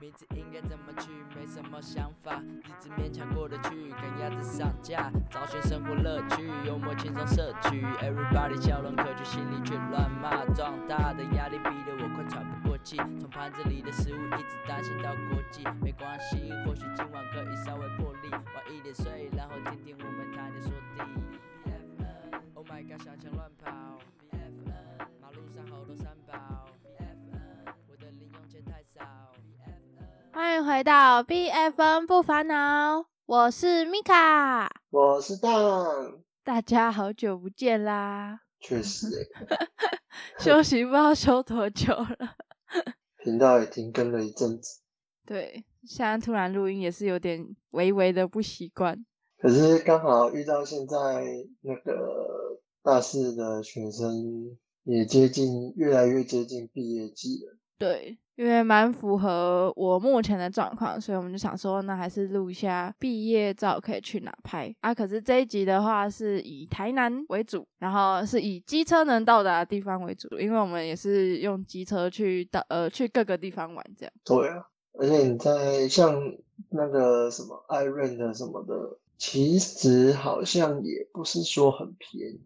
名字应该怎么取？没什么想法，日子勉强过得去，赶鸭子上架，找寻生活乐趣，幽默轻松摄取，Everybody 笑容可掬，心里却乱骂。壮大的压力逼得我快喘不过气，从盘子里的食物一直担心到国际，没关系，或许今晚可以稍微破例，晚一点睡，然后听听我们谈天说地。Oh my god，小强乱跑。欢迎回到 BFN 不烦恼，我是米卡，我是蛋，大家好久不见啦，确实欸，休息不知道休多久了。频道也停更了一阵子，对，现在突然录音也是有点微微的不习惯。可是刚好遇到现在那个大四的学生也接近，越来越接近毕业季了。对，因为蛮符合我目前的状况，所以我们就想说，那还是录一下毕业照可以去哪拍啊？可是这一集的话是以台南为主，然后是以机车能到达的地方为主，因为我们也是用机车去到呃去各个地方玩这样。对啊，而且你在像那个什么 i r o n 的什么的，其实好像也不是说很便宜。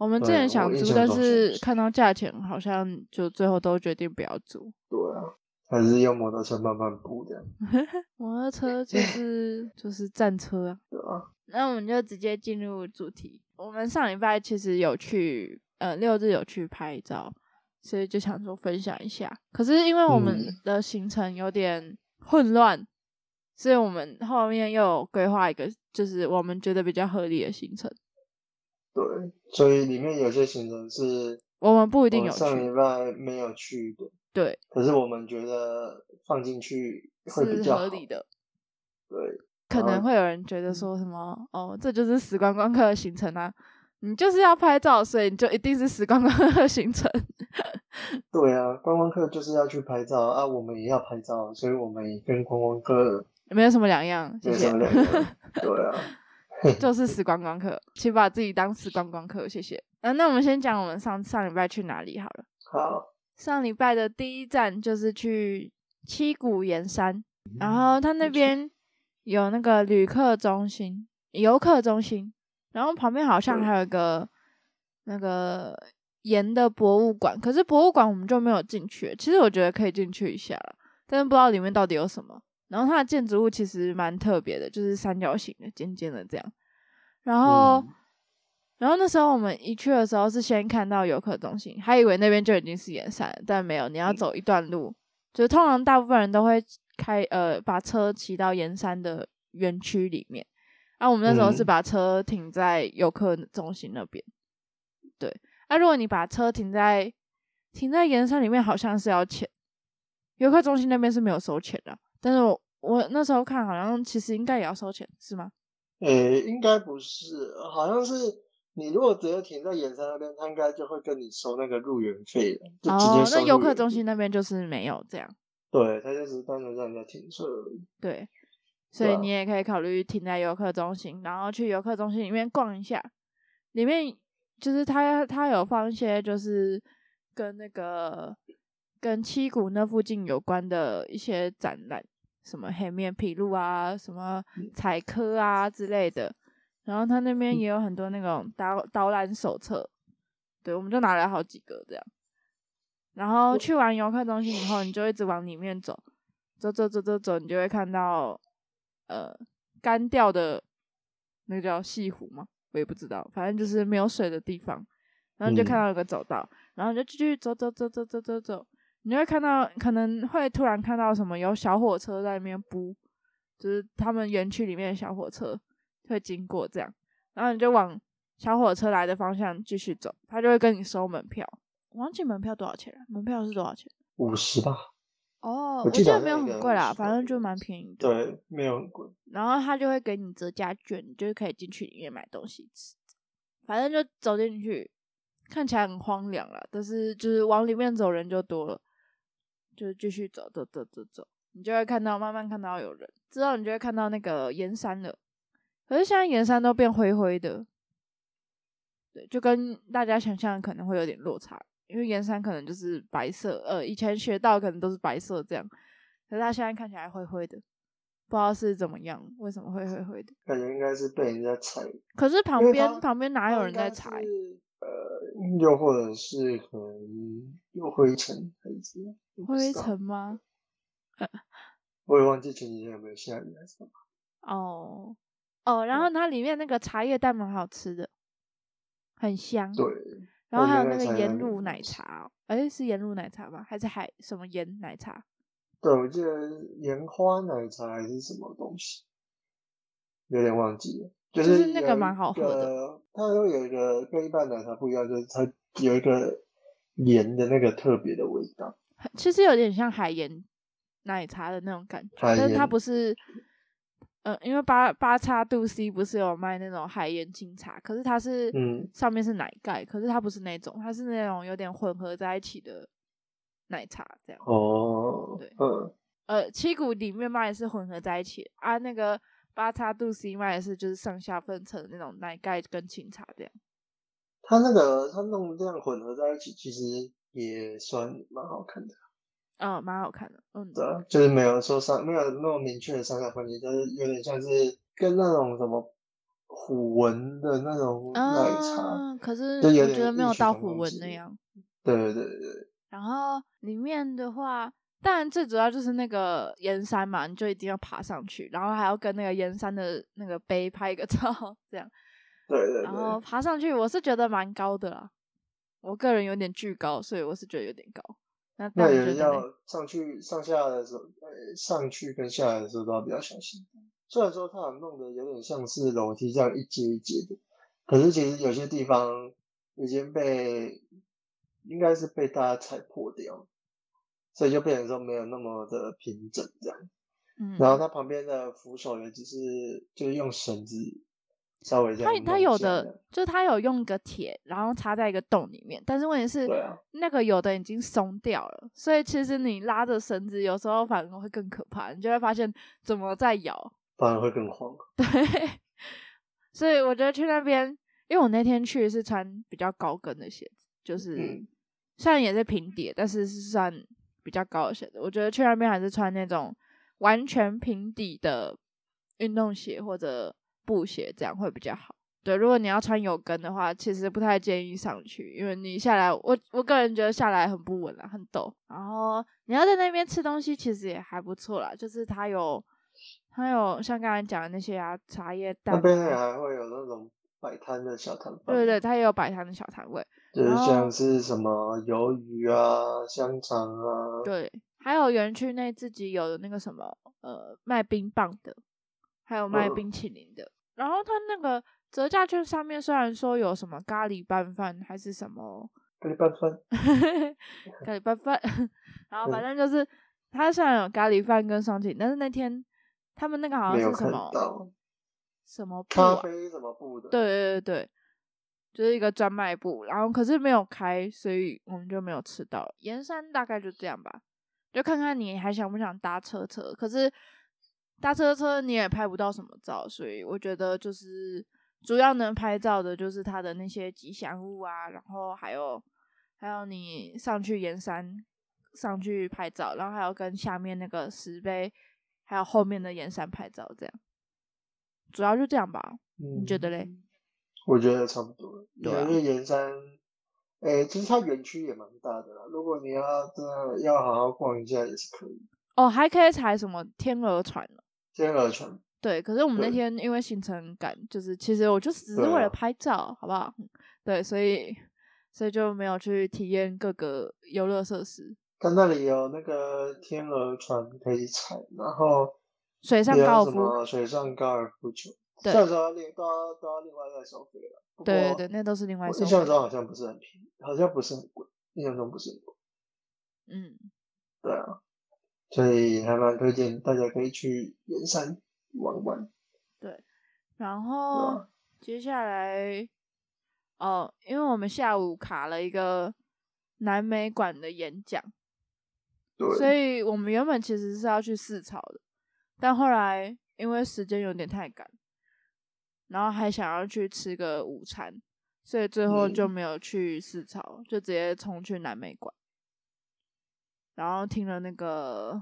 我们之前想租，但是是看到价钱好像就最后都决定不要租。对啊，还是用摩托车慢慢步这样，摩托车就是就是战车啊。对啊，那我们就直接进入主题。我们上礼拜其实有去，呃，六日有去拍照，所以就想说分享一下。可是因为我们嗯的行程有点混乱，所以我们后面又有规划一个，就是我们觉得比较合理的行程。对，所以里面有些行程是我们不一定有上礼去，拜没有去的。对，可是我们觉得放进去会比是较合理的。对，可能会有人觉得说什么哦，这就是死观光客的行程啊，你就是要拍照，所以你就一定是死观光客的行程。对啊，观光客就是要去拍照啊，我们也要拍照，所以我们也跟观光客没有什么两样，谢谢没什。么两样。对啊，就是死观光客，请把自己当死观光客，谢谢。啊，那我们先讲我们上上礼拜去哪里好了。好，上礼拜的第一站就是去七谷岩山，嗯然后它那边有那个旅客中心、游客中心，然后旁边好像还有一个那个盐的博物馆，可是博物馆我们就没有进去。其实我觉得可以进去一下了，但是不知道里面到底有什么。然后它的建筑物其实蛮特别的，就是三角形的、尖尖的这样。然后，嗯然后那时候我们一去的时候是先看到游客中心，还以为那边就已经是盐山了，但没有，你要嗯走一段路。就是通常大部分人都会开呃把车骑到盐山的园区里面，啊，我们那时候是嗯把车停在游客中心那边。对，那、如果你把车停在停在盐山里面，好像是要钱。游客中心那边是没有收钱的，但是我我那时候看好像其实应该也要收钱，是吗？诶，应该不是，好像是你如果直接停在盐山那边，他应该就会跟你收那个入园费了，就直接哦，那游客中心那边就是没有这样，对，他就是单纯让人家停车而已。对，所以你也可以考虑停在游客中心，然后去游客中心里面逛一下，里面就是他他有放一些就是跟那个跟七股那附近有关的一些展览，什么黑面琵鹭啊，什么嗯采科啊之类的。然后他那边也有很多那种导导览手册，对，我们就拿了好几个这样。然后去完游客中心以后，你就一直往里面走，走走走走走，你就会看到呃干掉的那个叫西湖吗？我也不知道，反正就是没有水的地方。然后你就看嗯到有个走道，然后你就继续走走走走走走走，你会看到可能会突然看到什么有小火车在那边布，就是他们园区里面的小火车会经过这样，然后你就往小火车来的方向继续走，他就会跟你收门票。我忘记门票多少钱了，门票是多少钱？五十吧，哦，我记得好我记得没有很贵啦，反正就蛮便宜的。对，没有很贵。然后他就会给你折价券，你就可以进去里面买东西吃。反正就走进去，看起来很荒凉啦，但是就是往里面走人就多了，就继续走走走走走，你就会看到慢慢看到有人，之后你就会看到那个盐山了。可是现在盐山都变灰灰的，对，就跟大家想象可能会有点落差，因为盐山可能就是白色，呃，以前学到可能都是白色这样，可是它现在看起来灰灰的，不知道是怎么样，为什么会灰灰的？感觉应该是被人家踩，可是旁边旁边哪有人在踩？呃，又或者是可能有灰尘还是怎样灰道尘吗？我也忘记前几天有没有下雨还是什么。哦哦，然后它里面那个茶叶蛋蛮好吃的，很香。对，然后还有那个盐蛋很好乳奶茶哦，哎，是盐乳奶茶吗？还是海什么盐奶茶？对，我记得盐花奶茶还是什么东西，有点忘记了。就就是那个蛮好喝的，它会有一个跟一般奶茶不一样，就是它有一个盐的那个特别的味道。很其实有点像海盐奶茶的那种感觉，但是它不是，呃，因为八八叉度 C 不是有卖那种海盐清茶，可是它是，嗯上面是奶盖，可是它不是那种，它是那种有点混合在一起的奶茶这样。哦对，嗯，呃，七股里面卖的是混合在一起的啊，那个八叉度 C 卖的是就是上下分层那种奶盖跟清茶这样。它那个它弄这样混合在一起，其实也算蛮好看的。嗯，蛮好看的，嗯，对啊，就是没有说上没有那么明确的上下分离，就是有点像是跟那种什么虎纹的那种奶茶。啊，可是我觉得没有到虎纹那样。对对对对，然后里面的话，当然最主要就是那个燕山嘛，你就一定要爬上去，然后还要跟那个燕山的那个碑拍一个照，这样。对对然后，爬上去，我是觉得蛮高的啦。我个人有点巨高，所以我是觉得有点高。那大人？要上去上下的时候，呃，上去跟下来的时候都要比较小心。虽然说它有弄得有点像是楼梯这样一阶一阶的，可是其实有些地方已经被应该是被大家踩破掉，所以就变成说没有那么的平整这样。嗯，然后它旁边的扶手也只是就是用绳子稍微这样它它有的就是它有用一个铁，然后插在一个洞里面，但是问题是，啊那个有的已经松掉了，所以其实你拉着绳子，有时候反而会更可怕，你就会发现怎么在摇。反而会更慌。对，所以我觉得去那边，因为我那天去是穿比较高跟的鞋子，就是、嗯虽然也是平底，但是是算比较高的鞋子。我觉得去那边还是穿那种完全平底的运动鞋或者布鞋，这样会比较好。对，如果你要穿有跟的话，其实不太建议上去，因为你下来，我我个人觉得下来很不稳啊，很陡。然后你要在那边吃东西，其实也还不错啦，就是它有它有像刚才讲的那些啊，茶叶蛋、那边还会有那种摆摊的小摊贩，对对对，它也有摆摊的小摊位，就是像是什么鱿鱼啊、香肠啊，对，还有园区内自己有的那个什么呃卖冰棒的，还有卖嗯冰淇淋的。然后它那个折价券上面虽然说有什么咖喱拌饭还是什么咖喱拌饭，咖喱拌饭，然后反嗯正就是它虽然有咖喱饭跟双擎，但是那天他们那个好像是什么什么布啊，咖啡什么布的，对对对对，就是一个专卖部，然后可是没有开，所以我们就没有吃到。盐山大概就这样吧，就看看你还想不想搭车车，可是搭车车你也拍不到什么照，所以我觉得就是主要能拍照的就是它的那些吉祥物啊，然后还有还有你上去盐山上去拍照，然后还有跟下面那个石碑，还有后面的盐山拍照，这样主要就这样吧。你你觉得嘞？我觉得差不多，因为盐山，诶、其实它园区也蛮大的啦。如果你要真的要好好逛一下，也是可以。哦，还可以踩什么天鹅船呢？天鹅船，对，可是我们那天因为行程赶，就是其实我就只是为了拍照，好不好？嗯对，所以所以就没有去体验各个游乐设施。它那里有那个天鹅船可以踩，然后水上高尔夫，水上高尔夫球，对虽然说要另都要都要另外再收费了。对对对，那都是另外我收费印象中好像不是很便宜，好像不是很贵，印象中不是很贵。嗯，对啊，所以还蛮推荐大家可以去盐山玩玩。对然后啊接下来哦，因为我们下午卡了一个南美馆的演讲，对，所以我们原本其实是要去四草的，但后来因为时间有点太赶，然后还想要去吃个午餐，所以最后就嗯没有去四草，就直接冲去南美馆，然后听了那个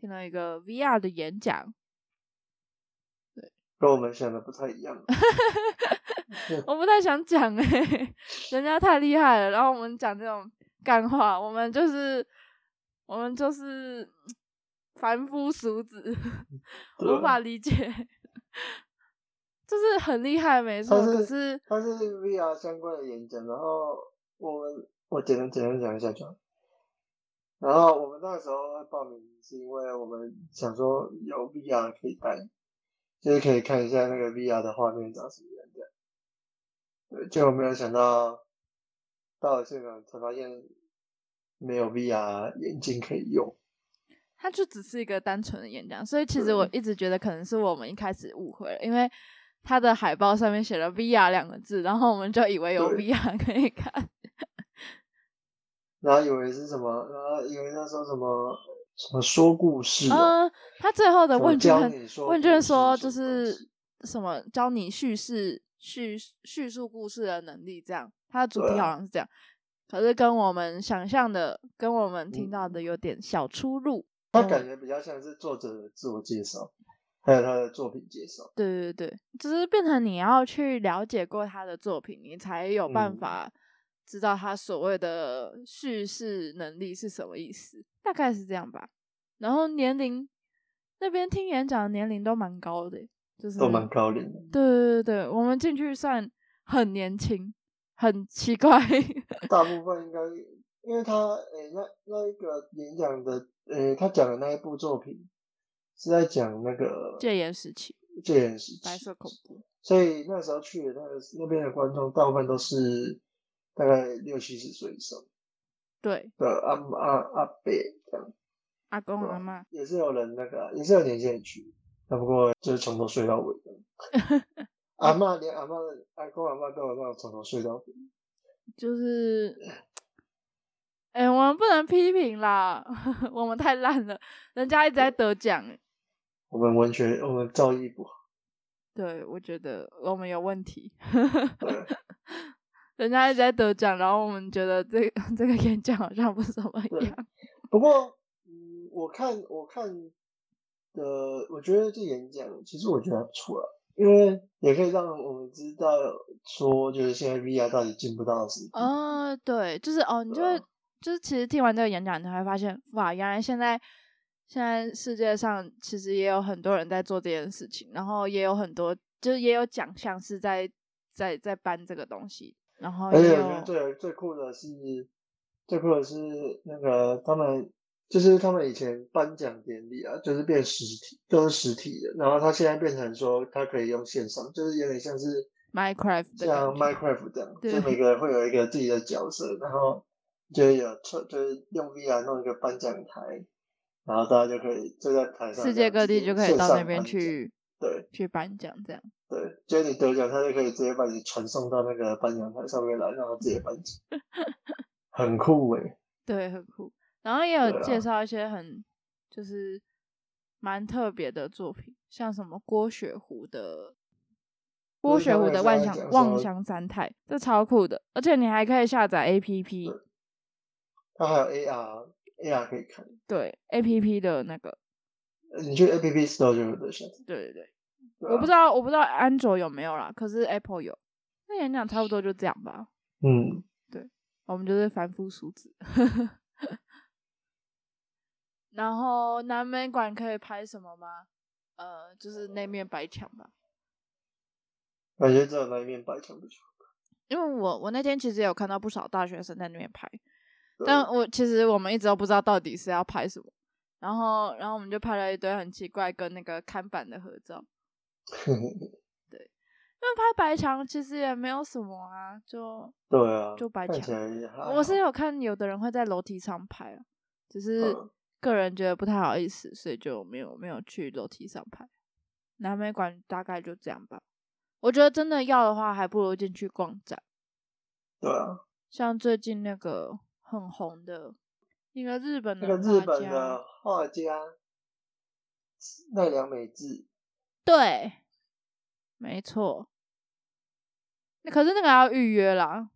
听了一个 VR 的演讲，跟我们想的不太一样。我不太想讲哎、人家太厉害了，然后我们讲这种干话，我们就是我们就是凡夫俗子，无法理解，就是很厉害没错，可是他是 VR 相关的演讲，然后我们我简单简单讲一下就好。然后我们那时候会报名，是因为我们想说有 VR 可以带，就是可以看一下那个 VR 的画面长什么样这样。对，结果没有想到到了现场才发现没有 VR 眼镜可以用。它就只是一个单纯的演讲，所以其实我一直觉得可能是我们一开始误会了，因为它的海报上面写了 VR 两个字，然后我们就以为有 VR 可以看。然后以为是什么，然后以为他说什么什么说故事、哦，嗯，他最后的问卷问卷说就是什么教你叙事叙叙述故事的能力，这样，他的主题好像是这样，可是跟我们想象的、跟我们听到嗯的有点小出入。他感觉比较像是作者的自我介绍，还有他的作品介绍。对对对，只是变成你要去了解过他的作品，你才有办嗯法知道他所谓的叙事能力是什么意思，大概是这样吧。然后年龄那边听演讲的年龄都蛮高的，就是都蛮高龄的。对对对对，我们进去算很年轻，很奇怪。大部分应该，因为他诶、那那一个演讲的诶、他讲的那一部作品是在讲那个戒严时期，戒严时期，白色恐怖。所以那时候去的那个那边的观众，大部分都是大概六七十岁以上对，的阿阿阿伯这样，阿公阿妈，也是有人那个啊也是有年轻人去，那不过就是从头睡到尾的。阿妈连阿妈的阿公阿妈都有那种从头睡到尾。就是，哎、我们不能批评啦，我们太烂了，人家一直在得奖。我们完全我们造诣不好，对，我觉得我们有问题。对。人家一直在得奖，然后我们觉得这个 这个演讲好像不怎么对样。不过，嗯，我看我看的，我觉得这演讲其实我觉得还不错了，因为也可以让我们知道说，就是现在 VR 到底进步到什么地步。哦，对，就是哦，你就会啊就是其实听完这个演讲，你会发现哇，原来现在现在世界上其实也有很多人在做这件事情，然后也有很多就是也有奖项是在在在颁这个东西，然后也而且我觉得最最酷的是，最酷的是那个他们就是他们以前颁奖典礼啊，就是变实体，都是实体的，然后他现在变成说他可以用线上，就是有点像是 Minecraft 像 Minecraft 这样，就每个人会有一个自己的角色，然后就有特就是用 VR 弄一个颁奖台，然后大家就可以就在台上世界各地就可以到那边去对。去颁奖，这样对，就是你得奖，他就可以直接把你传送到那个颁奖台上面来，然后直接颁奖，很酷诶、对，很酷。然后也有介绍一些很就是蛮特别的作品，像什么郭雪湖的郭雪湖的万想是在讲说望乡三态，这超酷的，而且你还可以下载 APP，它还有 AR，AR 可以看，对 APP 的那个，呃你去 App Store 就有得下载。对对对，我不知道我不知道安卓有没有啦，可是 Apple 有。那演讲差不多就这样吧，嗯，对我们就是凡夫俗子。然后南美馆可以拍什么吗？呃，就是那面白墙吧。感觉只有那一面白墙不错。因为我我那天其实有看到不少大学生在那边拍，但我其实我们一直都不知道到底是要拍什么，然后然后我们就拍了一堆很奇怪跟那个看板的合照。因为拍白墙其实也没有什么啊，就对啊，就白墙我是有看有的人会在楼梯上拍啊，只是嗯个人觉得不太好意思，所以就没有没有去楼梯上拍。南美馆大概就这样吧。我觉得真的要的话，还不如进去逛展。对啊，像最近那个很红的一个日本的那个日本的画家奈良美智，对，没错。那可是那个要预约啦。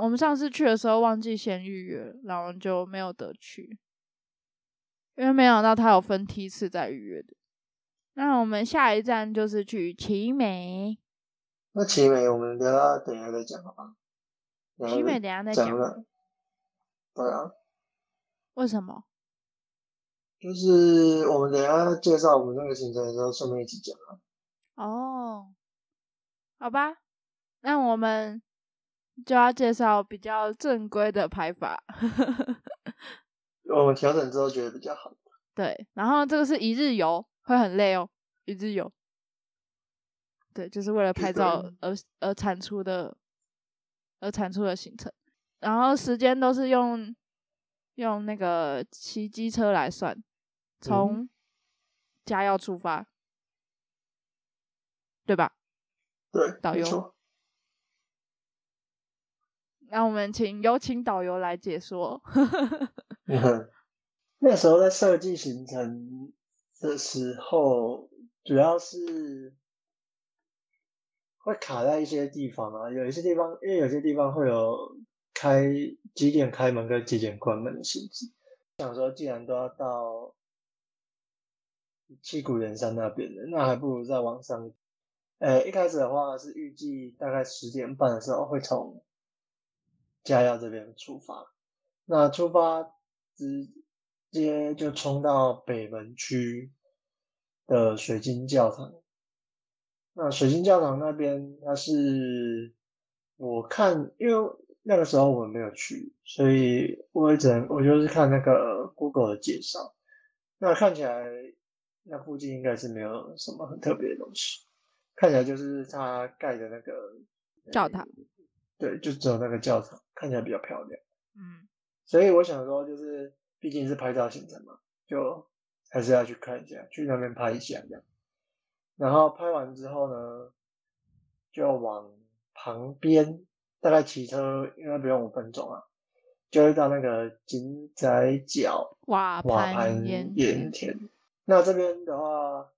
我们上次去的时候忘记先预约了，然后就没有得去。因为没想到他有分梯次在预约的。那我们下一站就是去奇美，那奇美我们等下等一下再讲好吧？奇美等一下再讲。讲了，对啊，为什么？就是我们等一下介绍我们那个行程的时候，顺便一起讲啊。哦，好吧，那我们就要介绍比较正规的排法。我们调整之后觉得比较好。对，然后这个是一日游，会很累哦，一日游。对，就是为了拍照而而产出的，而产出的行程。然后时间都是用用那个骑机车来算，从家要出发，对吧？对，导游。那我们请有请导游来解说。那时候在设计行程的时候，主要是会卡在一些地方啊，有一些地方，因为有些地方会有开几点开门跟几点关门的限制。想说，既然都要到七股岩山那边了，那还不如再往上。呃，一开始的话是预计大概十点半的时候会从嘉耀这边出发，那出发。直接就冲到北门区的水晶教堂。那水晶教堂那边，它是我看，因为那个时候我们没有去，所以我也只能我就是看那个 Google 的介绍。那看起来那附近应该是没有什么很特别的东西，看起来就是他盖的那个教堂。对，就只有那个教堂看起来比较漂亮。嗯，所以我想说就是。毕竟是拍照行程嘛，就还是要去看一下，去那边拍一下这样。然后拍完之后呢，就往旁边，大概骑车应该不用五分钟啊，就会到那个金仔角瓦盘盐田。那这边的话，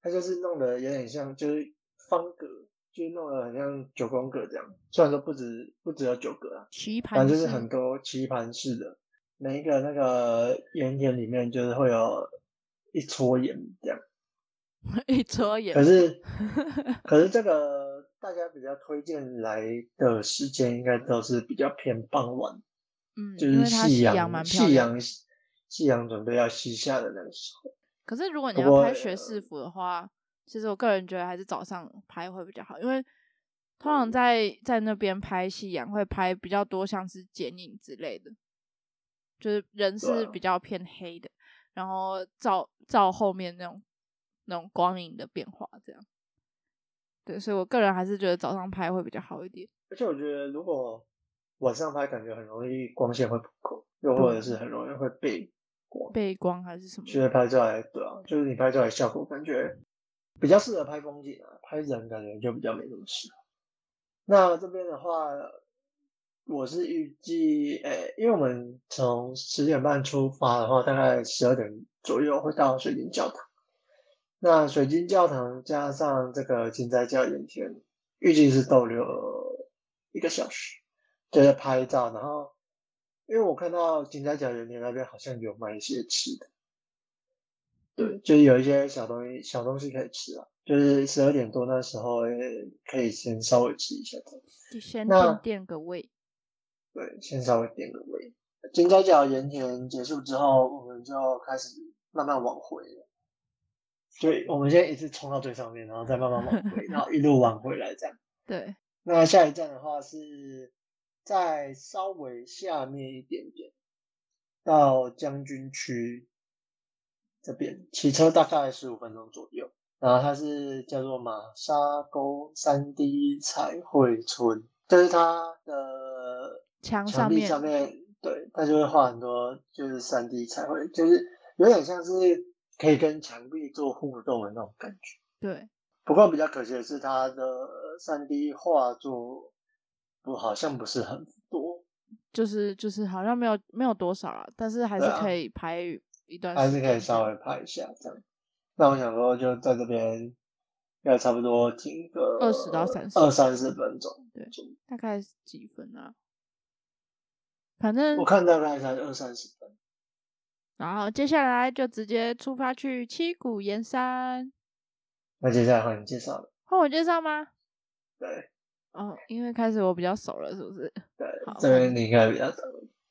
它就是弄得有点像，就是方格，就弄得很像九宫格这样。虽然说不止不只有九格啊，棋盘，反正就是很多棋盘式的。每一个那个盐田里面就是会有一撮盐这样，一撮盐。可是，可是这个大家比较推荐来的时间应该都是比较偏傍晚，嗯，就是夕阳，夕阳，夕阳准备要西下的那个时候。可是如果你要拍学士服的话，其实我个人觉得还是早上拍会比较好，因为通常在在那边拍夕阳会拍比较多，像是剪影之类的。就是人是比较偏黑的，然后照照后面那种那种光影的变化，这样。对，所以我个人还是觉得早上拍会比较好一点。而且我觉得如果晚上拍，感觉很容易光线会不够，又或者是很容易会背光。背光还是什么？觉得拍照来，对啊，就是你拍照来效果感觉比较适合拍风景啊，拍人感觉就比较没那么适合。那这边的话。我是预计，诶，因为我们从十点半出发的话，大概十二点左右会到水晶教堂。那水晶教堂加上这个金斋教盐田，预计是逗留一个小时，就在拍照。然后，因为我看到金斋教盐田那边好像有卖一些吃的，对，就是有一些小东西、小东西可以吃啊。就是十二点多那时候，可以先稍微吃一下的，就先垫垫个胃。对，先稍微垫个位。金角角盐田结束之后，我们就开始慢慢往回了。对，我们先一次冲到最上面，然后再慢慢往回，然后一路往回来这样。对。那下一站的话是在稍微下面一点点，到将军区这边，骑车大概十五分钟左右。然后它是叫做马沙沟三 D 彩绘村，就是它的。墙墙壁上面，对，它就会画很多，就是三 D 彩绘，就是有点像是可以跟墙壁做互动的那种感觉。对，不过比较可惜的是，它的三 D 画作不好像不是很多，就是就是好像没有没有多少啊，但是还是可以拍一段，还是可以稍微拍一下这样。那我想说，就在这边要差不多停个二十到三十二三十分钟，对，大概几分啊？反正我看大概才二三十分，然后接下来就直接出发去七股岩山。那接下来换你介绍了。换我介绍吗？对哦，因为开始我比较熟了，是不是？对好，这边你应该比较熟。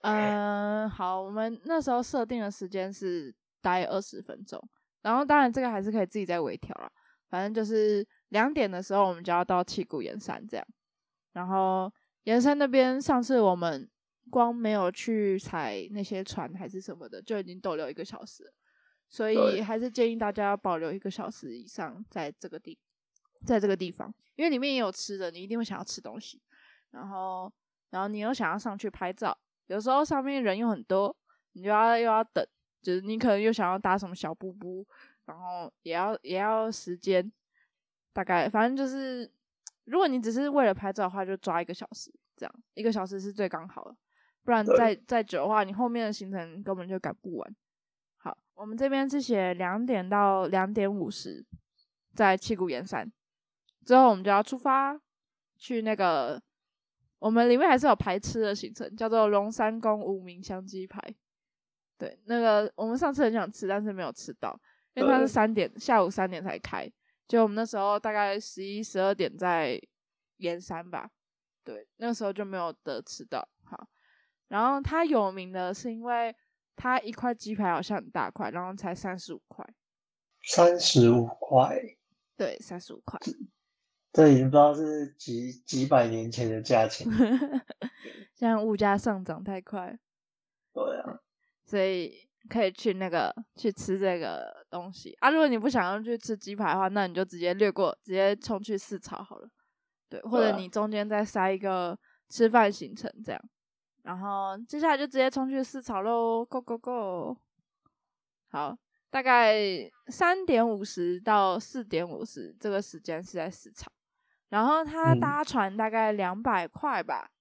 嗯，好，我们那时候设定的时间是待二十分钟，然后当然这个还是可以自己再微调啦。反正就是两点的时候，我们就要到七谷岩山这样。然后岩山那边，上次我们光没有去踩那些船还是什么的，就已经逗留一个小时了，所以还是建议大家要保留一个小时以上在这个地，在这个地方，因为里面也有吃的，你一定会想要吃东西。然后，然后你又想要上去拍照，有时候上面人又很多，你就要又要等，就是你可能又想要搭什么小布布，然后也要也要时间，大概反正就是，如果你只是为了拍照的话，就抓一个小时，这样一个小时是最刚好的，不然再再久的话，你后面的行程根本就赶不完。好，我们这边是写两点到两点五十，在七谷岩山，之后我们就要出发去那个，我们里面还是有排吃的行程，叫做龙山宫无名香鸡排。对，那个我们上次很想吃，但是没有吃到，因为它是三点下午三点才开，就我们那时候大概十一十二点在盐山吧，对，那时候就没有得吃到。好，然后它有名的是因为它一块鸡排好像很大块，然后才三十五块，三十五块，对，三十五块。这已经不知道是几几百年前的价钱。现在物价上涨太快，对啊，所以可以去那个去吃这个东西啊。如果你不想要去吃鸡排的话，那你就直接略过，直接冲去市场好了。对，或者你中间再塞一个吃饭行程这样，然后接下来就直接冲去市场喽，Go Go Go！好，大概三点五十到四点五十这个时间是在四草，然后他嗯搭船大概两百块吧，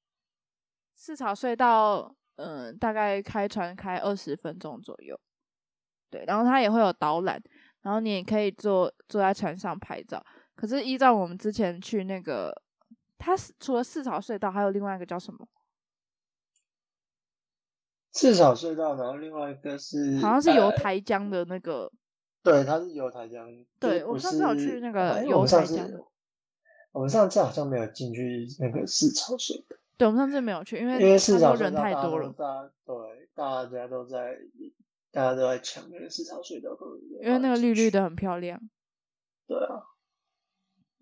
四草隧道，嗯、大概开船开二十分钟左右。对，然后它也会有导览，然后你也可以坐坐在船上拍照。可是依照我们之前去那个，它是除了四草隧道，还有另外一个叫什么？四草隧道，然后另外一个是好像是游呃台江的那个，对，它是游台江。对我上次有去那个哎游台江的我们上次好像没有进去那个市草水的，对，我们上次没有去，因为因为他市草隧说人太多了，大对，大家都在大家都在抢那个市草水的，因为那个绿绿的。很漂亮。对啊，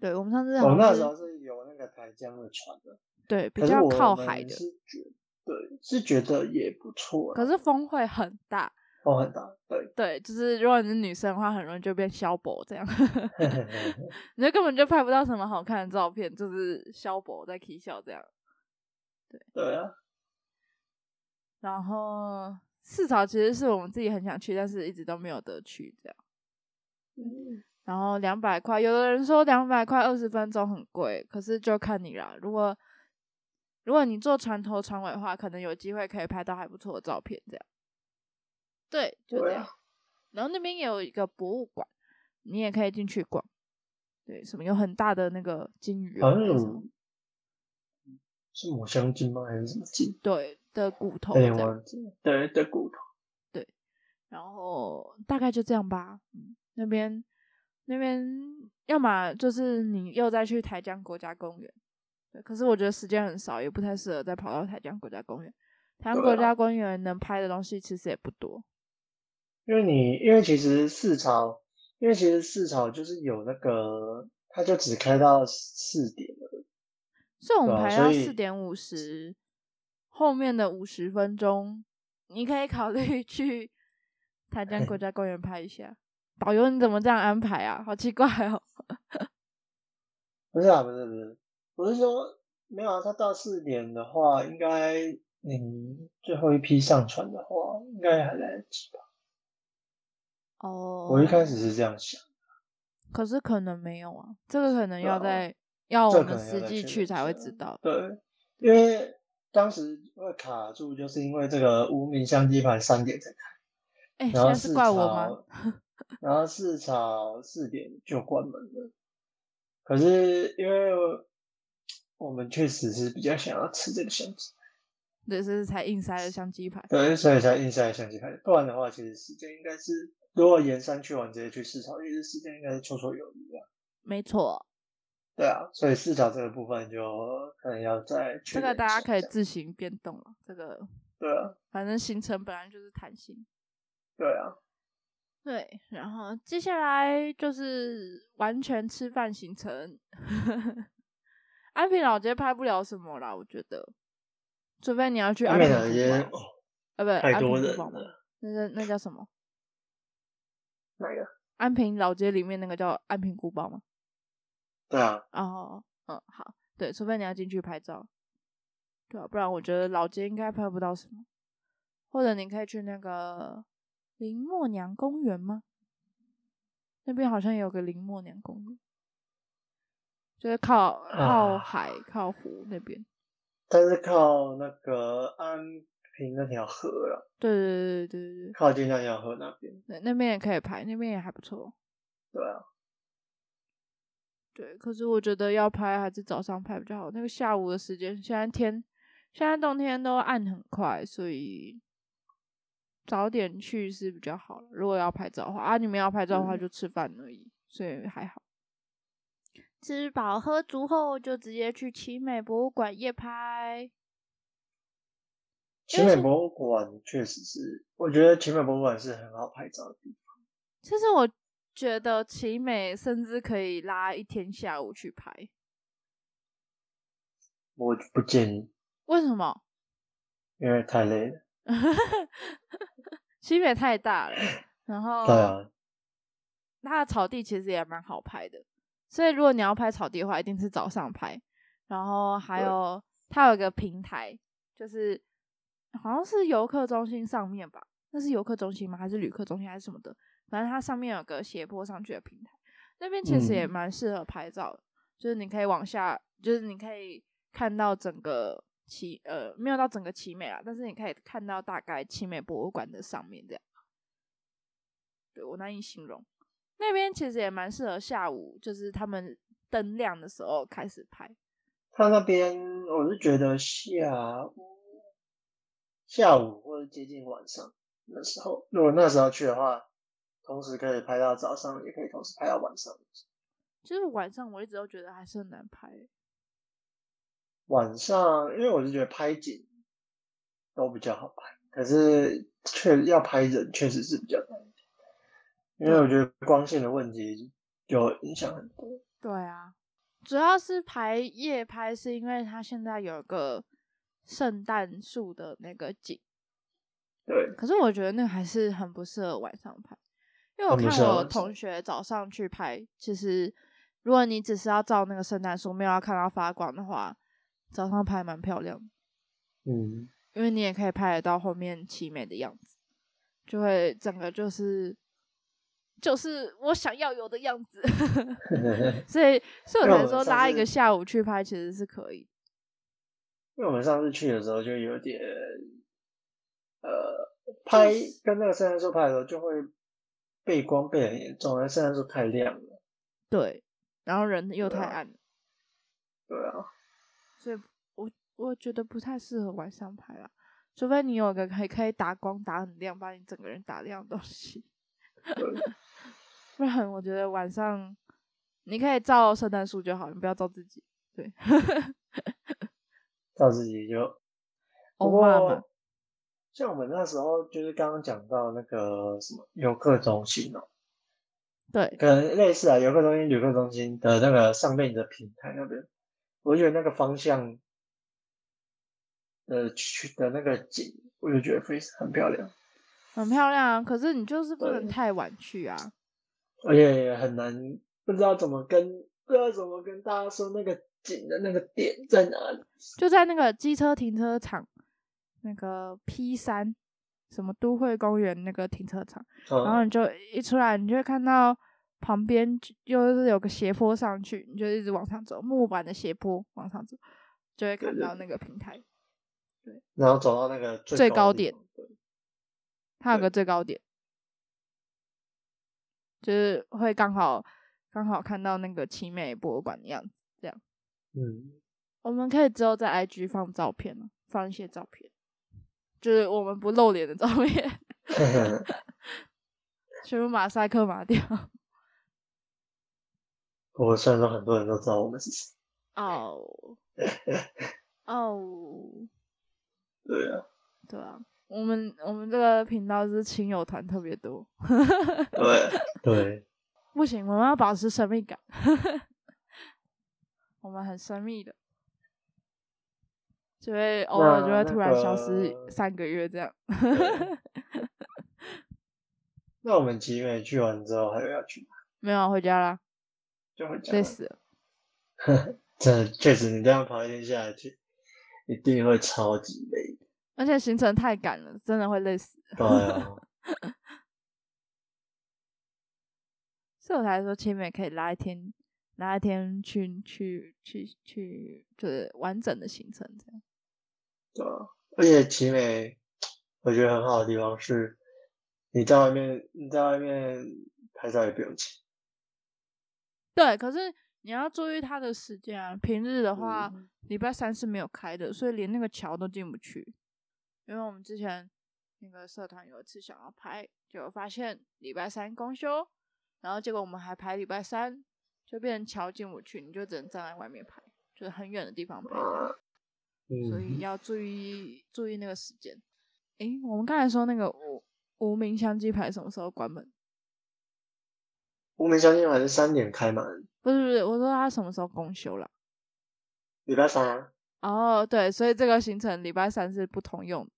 对，我们上次我们那时候是有那个台江的船的，对比较靠海的，是觉对是觉得也不错啊，可是风会很大。风很大，对，对，就是如果你是女生的话，很容易就变消薄这样，你就根本就拍不到什么好看的照片，就是消薄在 K 笑这样。对啊，然后四朝其实是我们自己很想去，但是一直都没有得去这样。嗯然后两百块，有的人说两百块二十分钟很贵，可是就看你啦。如果如果你坐船头船尾的话，可能有机会可以拍到还不错的照片，这样。对，就这样。啊，然后那边也有一个博物馆，你也可以进去逛。对，什么有很大的那个金鱼哦，好像有是抹香鲸吗？还是什么鲸？对的骨头对的骨头。对然后大概就这样吧。嗯，那边那边要么就是你又再去台江国家公园，对，可是我觉得时间很少，也不太适合再跑到台江国家公园。台江国家公园能拍的东西其实也不多。因为你因为其实四场，因为其实四场就是有那个，它就只开到四点了。所以我们排到四点五十，后面的五十分钟，你可以考虑 去台江国家公园拍一下。导游你怎么这样安排啊？好奇怪哦。不是啊，不是不是，我是说没有啊。他到四点的话，应该你最后一批上船的话，应该还来得及吧？哦，我一开始是这样想。可是可能没有啊，这个可能要在要我们实际去才会知道。对，因为当时会卡住，就是因为这个无名相机盘三点才开，哎、现然后在是怪我吗？然后市场四点就关门了。可是因为我们确实是比较想要吃这个香鸡，对，所以才硬塞了相机牌。对，所以才硬塞了相机牌。不然的话，其实时间应该是，如果沿山去完，直接去市场，其实时间应该是绰绰有余啊。没错，对啊，所以市场这个部分就可能要再这个大家可以自行变动了。这个对啊，反正行程本来就是弹性。对啊，对，然后接下来就是完全吃饭行程。安平老街拍不了什么啦，我觉得。除非你要去安平老街，呃，不，太多人了。那个那叫什么？哪个？安平老街里面那个叫安平古堡吗？对啊。哦，嗯，好，对，除非你要进去拍照，对啊，不然我觉得老街应该拍不到什么。或者你可以去那个林默娘公园吗？那边好像有个林默娘公园，就是靠靠海、靠湖那边。但是靠那个安平那条河了，对对对对对对，靠近那条河那边，对那边也可以拍，那边也还不错。对啊，对，可是我觉得要拍还是早上拍比较好。那个下午的时间，现在天现在冬天都暗很快，所以早点去是比较好如果要拍照的话，啊，你们要拍照的话就吃饭而已，所以还好。吃饱喝足后，就直接去奇美博物馆夜拍。奇美博物馆确实是，我觉得奇美博物馆是很好拍照的地方。其实我觉得奇美甚至可以拉一天下午去拍。我不建议。为什么？因为太累了。奇美太大了，然后对啊，它的草地其实也蛮好拍的。所以，如果你要拍草地的话，一定是早上拍。然后还有，它有一个平台，就是好像是游客中心上面吧？那是游客中心吗？还是旅客中心还是什么的？反正它上面有个斜坡上去的平台，那边其实也蛮适合拍照的。就是你可以往下，就是你可以看到整个奇呃，没有到整个奇美啊，但是你可以看到大概奇美博物馆的上面这样。对我难以形容。那边其实也蛮适合下午，就是他们灯亮的时候开始拍。他那边我是觉得下午、下午或者接近晚上那时候，如果那时候去的话，同时可以拍到早上，也可以同时拍到晚上。就是晚上我一直都觉得还是很难拍。晚上，因为我是觉得拍景都比较好拍，可是确要拍人确实是比较难。因为我觉得光线的问题就影响很多。对啊，主要是拍夜拍，是因为它现在有个圣诞树的那个景。对。可是我觉得那还是很不适合晚上拍，因为我看我同学早上去拍，其实如果你只是要照那个圣诞树，没有要看到发光的话，早上拍蛮漂亮的。嗯。因为你也可以拍得到后面奇美的样子，就会整个就是。就是我想要有的样子，所以所以我才说拉一个下午去拍其实是可以。因为我们上次去的时候就有点，呃，拍跟那个圣诞树拍的时候就会背光背很严重，因为圣诞树太亮了。对，然后人又太暗。对啊。所以我我觉得不太适合晚上拍啦，除非你有个可以可以打光打很亮，把你整个人打亮的东西。不然我觉得晚上你可以照圣诞树就好，你不要照自己。对，照自己就。不过，像我们那时候就是刚刚讲到那个什么游客中心哦，对，可能类似啊，游客中心、旅客中心的那个上面的平台那边，我觉得那个方向的去的那个景，我就觉得非常很漂亮。很漂亮啊，可是你就是不能太晚去啊，而且很难，不知道怎么跟不知道怎么跟大家说那个景的那个点在哪里，就在那个机车停车场，那个 P 三什么都会公园那个停车场，然后你就一出来，你就会看到旁边就是有个斜坡上去，你就一直往上走，木板的斜坡往上走，就会看到那个平台，对，然后走到那个最高点。它有个最高点，就是会刚好刚好看到那个奇美博物馆的样子，这样。嗯，我们可以之后在 IG 放照片放一些照片。就是我们不露脸的照片，全部马赛克码掉。我虽然说很多人都知道我们是谁，哦，哦，对啊，对啊，我们我们这个频道是亲友团特别多，对 对，不行，我们要保持神秘感，我们很神秘的，就会偶尔就会突然消失三个月这样。对 那我们集美去完之后还有要去哪？没有啊回家啦，就回家。累死了。真的确实，你这样跑一天下来去，一定会超级累的。而且行程太赶了，真的会累死。对啊，所以我才说前面可以拉一天，拉一天去去去去，就是完整的行程这样。对啊，而且奇美，我觉得很好的地方是，你在外面你在外面拍照也不用钱。对，可是你要注意它的时间啊。平日的话，嗯礼拜三是没有开的，所以连那个桥都进不去。因为我们之前那个社团有一次想要拍，结果发现礼拜三公休，然后结果我们还排礼拜三，就变成桥进不去，你就只能站在外面拍，就是很远的地方拍它。所以嗯，要注意注意那个时间。诶，我们刚才说那个无无名香鸡排什么时候关门？无名相信还是三点开门，不是不是，我说他什么时候公休了？礼拜三啊。哦，对，所以这个行程礼拜三是不通用的。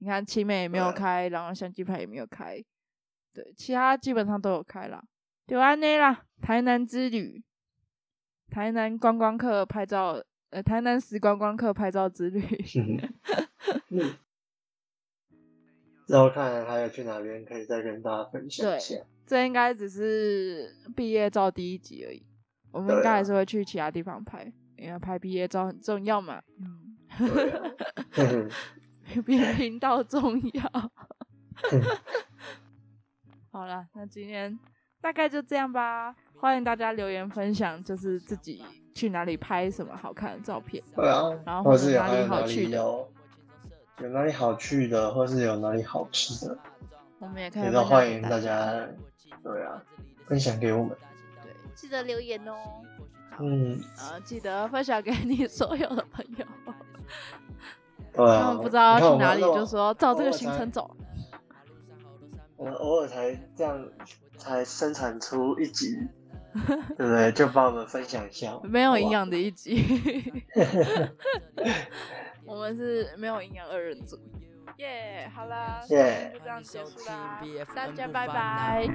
你看奇美也没有开，然后香鸡排也没有开，对，其他基本上都有开啦。就安内啦，台南之旅，台南观光客拍照，呃，台南时观光客拍照之旅。嗯，之后看还有去哪边可以再跟大家分享对一下。这应该只是毕业照第一集而已，我们应该还是会去其他地方拍，因为拍毕业照很重要嘛。嗯，比频道重要。好了，那今天大概就这样吧。欢迎大家留言分享，就是自己去哪里拍什么好看的照片。对啊，然后或是有哪里好去的里有有哪里好去的，或是有哪里好吃的，我们也可以也都欢迎大大家，对啊，分享给我们。对，记得留言哦。嗯，呃，记得分享给你所有的朋友。他们不知道要去哪里，就说照这个行程走。我们偶尔才这样才生产出一集，对不对？就帮我们分享一下，没有营养的一集。我们是没有营养二人组。耶、好啦，耶就这样结束啦大家拜拜。